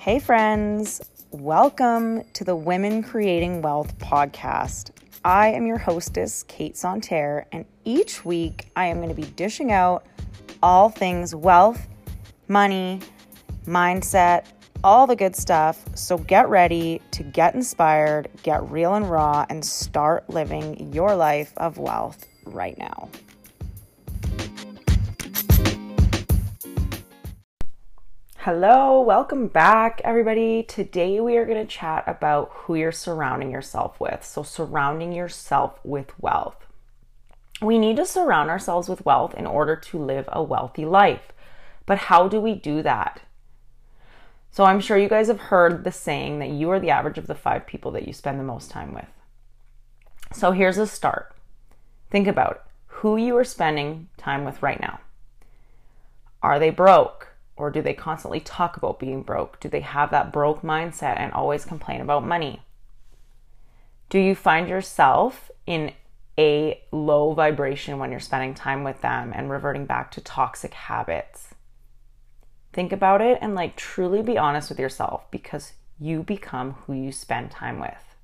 Hey, friends. Welcome to the Women Creating Wealth podcast. I am your hostess, Kate Santerre, and each week I am going to be dishing out all things wealth, money, mindset, all the good stuff. So get ready to get inspired, get real and raw, and start living your life of wealth right now. Hello, welcome back, everybody. Today we are going to chat about who you're surrounding yourself with. So, surrounding yourself with wealth. We need to surround ourselves with wealth in order to live a wealthy life. But how do we do that? So, I'm sure you guys have heard the saying that you are the average of the five people that you spend the most time with. So, here's a start think about who you are spending time with right now. Are they broke? Or do they constantly talk about being broke? Do they have that broke mindset and always complain about money? Do you find yourself in a low vibration when you're spending time with them and reverting back to toxic habits? Think about it and like truly be honest with yourself because you become who you spend time with.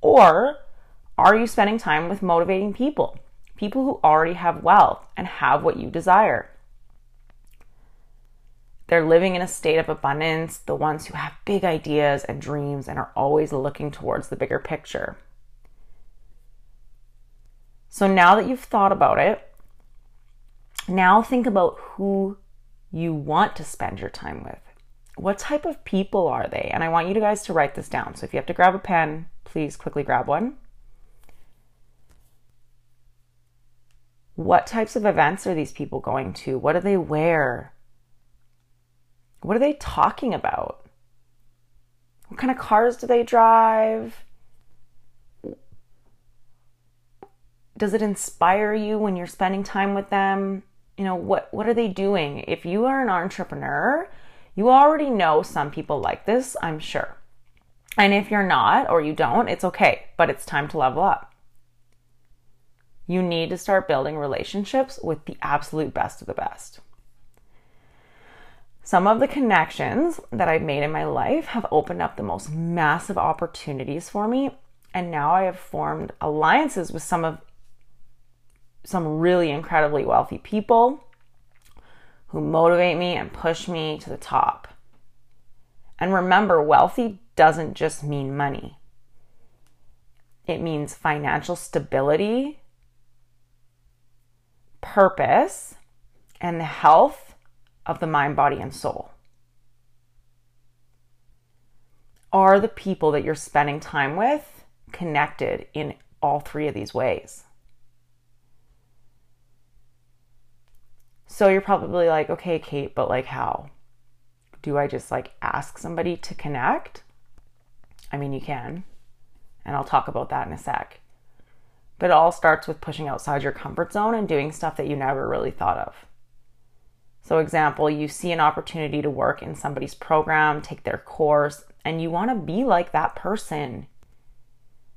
Or are you spending time with motivating people? People who already have wealth and have what you desire. They're living in a state of abundance, the ones who have big ideas and dreams and are always looking towards the bigger picture. So now that you've thought about it, now think about who you want to spend your time with. What type of people are they? And I want you guys to write this down. So if you have to grab a pen, please quickly grab one. What types of events are these people going to? What do they wear? What are they talking about? What kind of cars do they drive? Does it inspire you when you're spending time with them? You know, what what are they doing? If you are an entrepreneur, you already know some people like this, I'm sure. And if you're not or you don't, it's okay, but it's time to level up. You need to start building relationships with the absolute best of the best. Some of the connections that I've made in my life have opened up the most massive opportunities for me. And now I have formed alliances with some of some really incredibly wealthy people who motivate me and push me to the top. And remember, wealthy doesn't just mean money. It means financial stability, purpose, and the health of the mind, body, and soul? Are the people that you're spending time with connected in all three of these ways? So you're probably like, okay, Kate, but like how? Do I just like ask somebody to connect? I mean, you can, and I'll talk about that in a sec. But it all starts with pushing outside your comfort zone and doing stuff that you never really thought of. So, example, you see an opportunity to work in somebody's program, take their course, and you want to be like that person.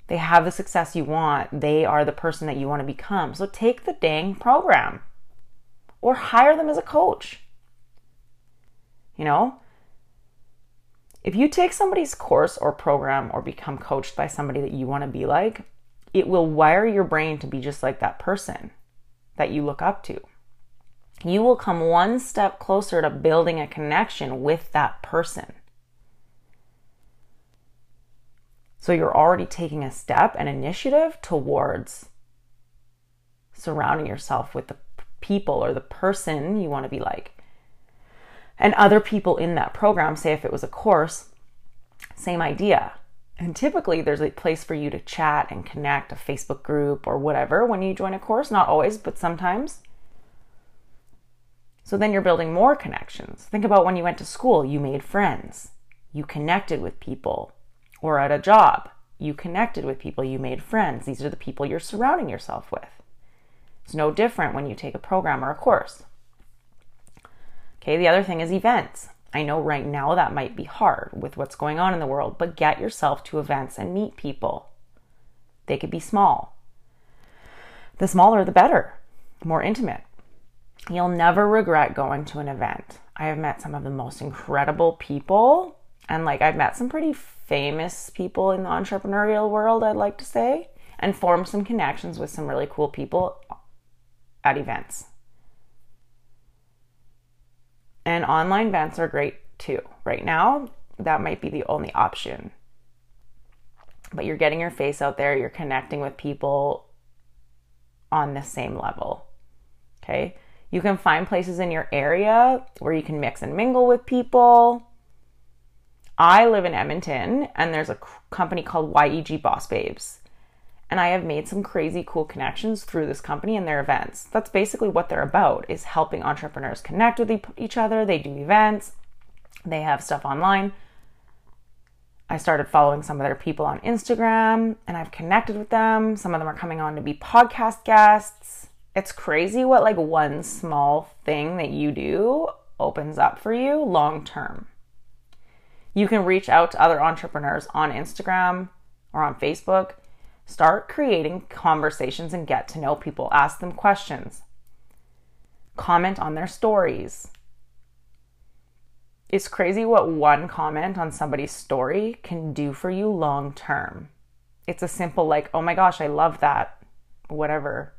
They have the success you want, they are the person that you want to become. So, take the dang program or hire them as a coach. You know, if you take somebody's course or program or become coached by somebody that you want to be like, it will wire your brain to be just like that person that you look up to you will come one step closer to building a connection with that person. So you're already taking a step, an initiative towards surrounding yourself with the people or the person you want to be like. And other people in that program, say if it was a course, same idea. And typically there's a place for you to chat and connect, a Facebook group or whatever when you join a course. Not always, but sometimes. So then you're building more connections. Think about when you went to school, you made friends, you connected with people, or at a job, you connected with people, you made friends. These are the people you're surrounding yourself with. It's no different when you take a program or a course. Okay, the other thing is events. I know right now that might be hard with what's going on in the world, but get yourself to events and meet people. They could be small. The smaller, the better, more intimate. You'll never regret going to an event. I have met some of the most incredible people. And like, I've met some pretty famous people in the entrepreneurial world, I'd like to say, and formed some connections with some really cool people at events. And online events are great too. Right now, that might be the only option. But you're getting your face out there, you're connecting with people on the same level. Okay? You can find places in your area where you can mix and mingle with people. I live in Edmonton and there's a company called YEG Boss Babes. And I have made some crazy cool connections through this company and their events. That's basically what they're about is helping entrepreneurs connect with each other. They do events. They have stuff online. I started following some of their people on Instagram and I've connected with them. Some of them are coming on to be podcast guests. It's crazy what like one small thing that you do opens up for you long term. You can reach out to other entrepreneurs on Instagram or on Facebook. Start creating conversations and get to know people. Ask them questions. Comment on their stories it's crazy what one comment on somebody's story can do for you long term. It's a simple, like, oh my gosh, I love that, whatever.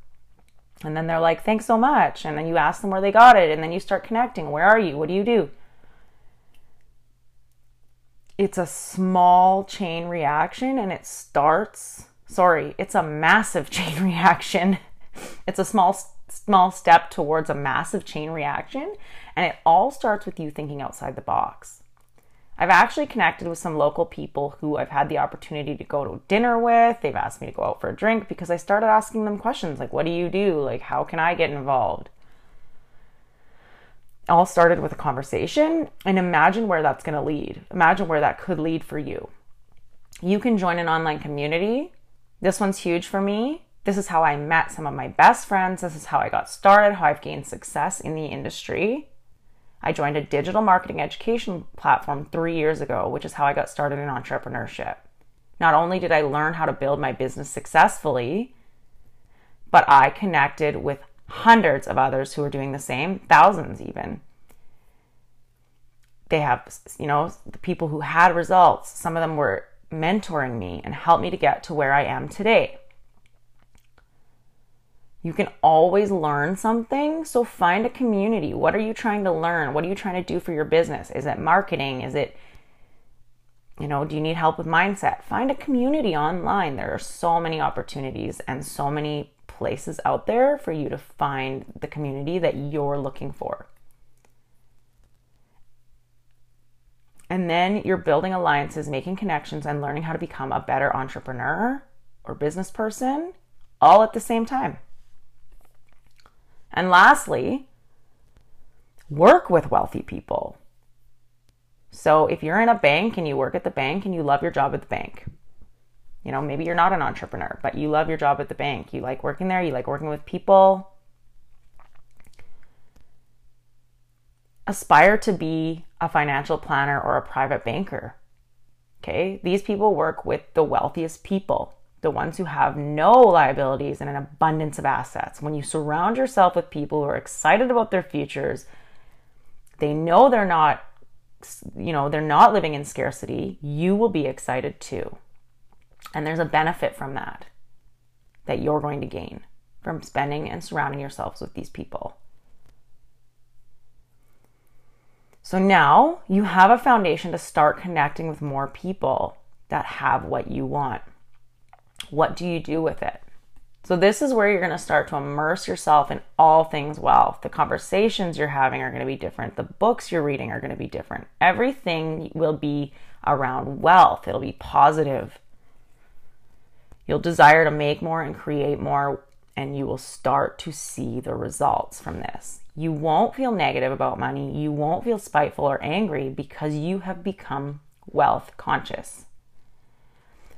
And then they're like, thanks so much. And then you ask them where they got it. And then you start connecting. Where are you? What do you do? It's a small chain reaction and it starts, sorry, it's a massive chain reaction. it's a small, small step towards a massive chain reaction. And it all starts with you thinking outside the box. I've actually connected with some local people who I've had the opportunity to go to dinner with. They've asked me to go out for a drink because I started asking them questions like, What do you do? Like, how can I get involved? All started with a conversation, and imagine where that's going to lead. Imagine where that could lead for you. You can join an online community. This one's huge for me. This is how I met some of my best friends. This is how I got started, how I've gained success in the industry. I joined a digital marketing education platform three years ago, which is how I got started in entrepreneurship. Not only did I learn how to build my business successfully, but I connected with hundreds of others who are doing the same, thousands even. They have, you know, the people who had results. Some of them were mentoring me and helped me to get to where I am today. You can always learn something. So find a community. What are you trying to learn? What are you trying to do for your business? Is it marketing? Is it, you know, do you need help with mindset? Find a community online. There are so many opportunities and so many places out there for you to find the community that you're looking for. And then you're building alliances, making connections, and learning how to become a better entrepreneur or business person all at the same time. And lastly, work with wealthy people. So if you're in a bank and you work at the bank and you love your job at the bank, you know, maybe you're not an entrepreneur, but you love your job at the bank. You like working there, you like working with people. Aspire to be a financial planner or a private banker. Okay? These people work with the wealthiest people the ones who have no liabilities and an abundance of assets. When you surround yourself with people who are excited about their futures, they know they're not you know, they're not living in scarcity, you will be excited too. And there's a benefit from that that you're going to gain from spending and surrounding yourselves with these people. So now you have a foundation to start connecting with more people that have what you want. What do you do with it? So, this is where you're going to start to immerse yourself in all things wealth. The conversations you're having are going to be different. The books you're reading are going to be different. Everything will be around wealth, it'll be positive. You'll desire to make more and create more, and you will start to see the results from this. You won't feel negative about money. You won't feel spiteful or angry because you have become wealth conscious.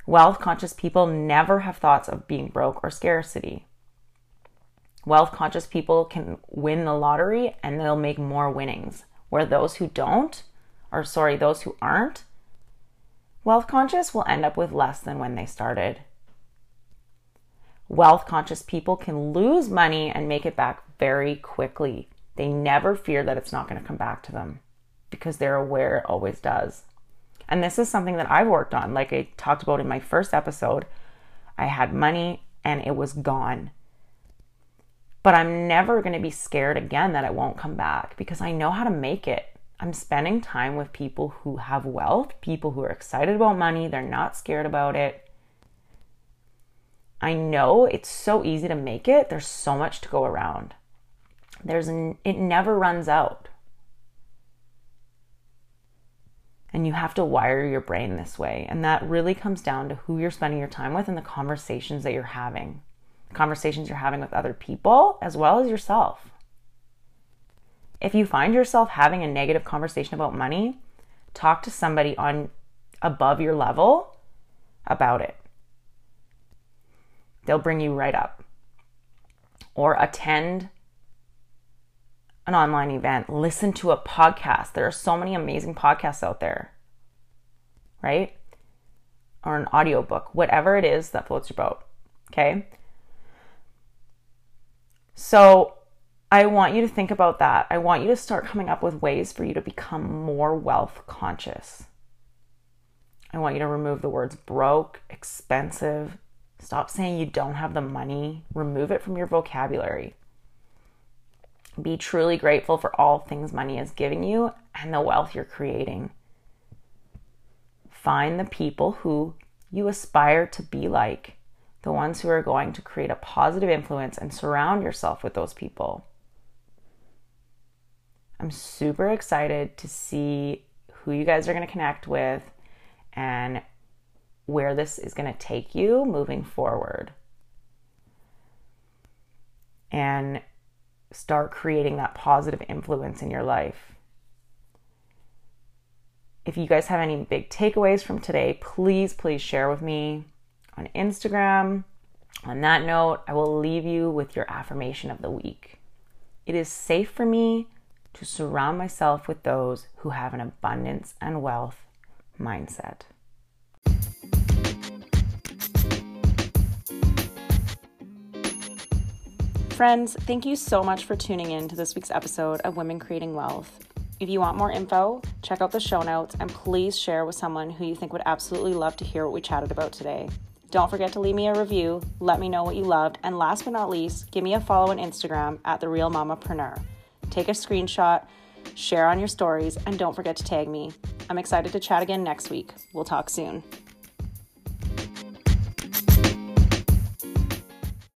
Wealth conscious people never have thoughts of being broke or scarcity. Wealth conscious people can win the lottery and they'll make more winnings, where those who don't, or sorry, those who aren't, wealth conscious will end up with less than when they started. Wealth conscious people can lose money and make it back very quickly. They never fear that it's not going to come back to them because they're aware it always does. And this is something that I've worked on. Like I talked about in my first episode, I had money and it was gone. But I'm never going to be scared again that it won't come back because I know how to make it. I'm spending time with people who have wealth, people who are excited about money, they're not scared about it. I know it's so easy to make it. There's so much to go around. There's it never runs out. And you have to wire your brain this way. And that really comes down to who you're spending your time with and the conversations that you're having. The conversations you're having with other people as well as yourself. If you find yourself having a negative conversation about money, talk to somebody on above your level about it. They'll bring you right up. Or attend an online event, listen to a podcast. There are so many amazing podcasts out there, right? Or an audiobook, whatever it is that floats your boat. Okay. So I want you to think about that. I want you to start coming up with ways for you to become more wealth conscious. I want you to remove the words broke, expensive. Stop saying you don't have the money. Remove it from your vocabulary. Be truly grateful for all things money is giving you and the wealth you're creating. Find the people who you aspire to be like, the ones who are going to create a positive influence, and surround yourself with those people. I'm super excited to see who you guys are going to connect with and where this is going to take you moving forward. And start creating that positive influence in your life. If you guys have any big takeaways from today, please, please share with me on Instagram. On that note, I will leave you with your affirmation of the week. It is safe for me to surround myself with those who have an abundance and wealth mindset. Friends, thank you so much for tuning in to this week's episode of Women Creating Wealth. If you want more info, check out the show notes and please share with someone who you think would absolutely love to hear what we chatted about today. Don't forget to leave me a review, let me know what you loved, and last but not least, give me a follow on Instagram at The Real Mamapreneur. Take a screenshot, share on your stories, and don't forget to tag me. I'm excited to chat again next week. We'll talk soon.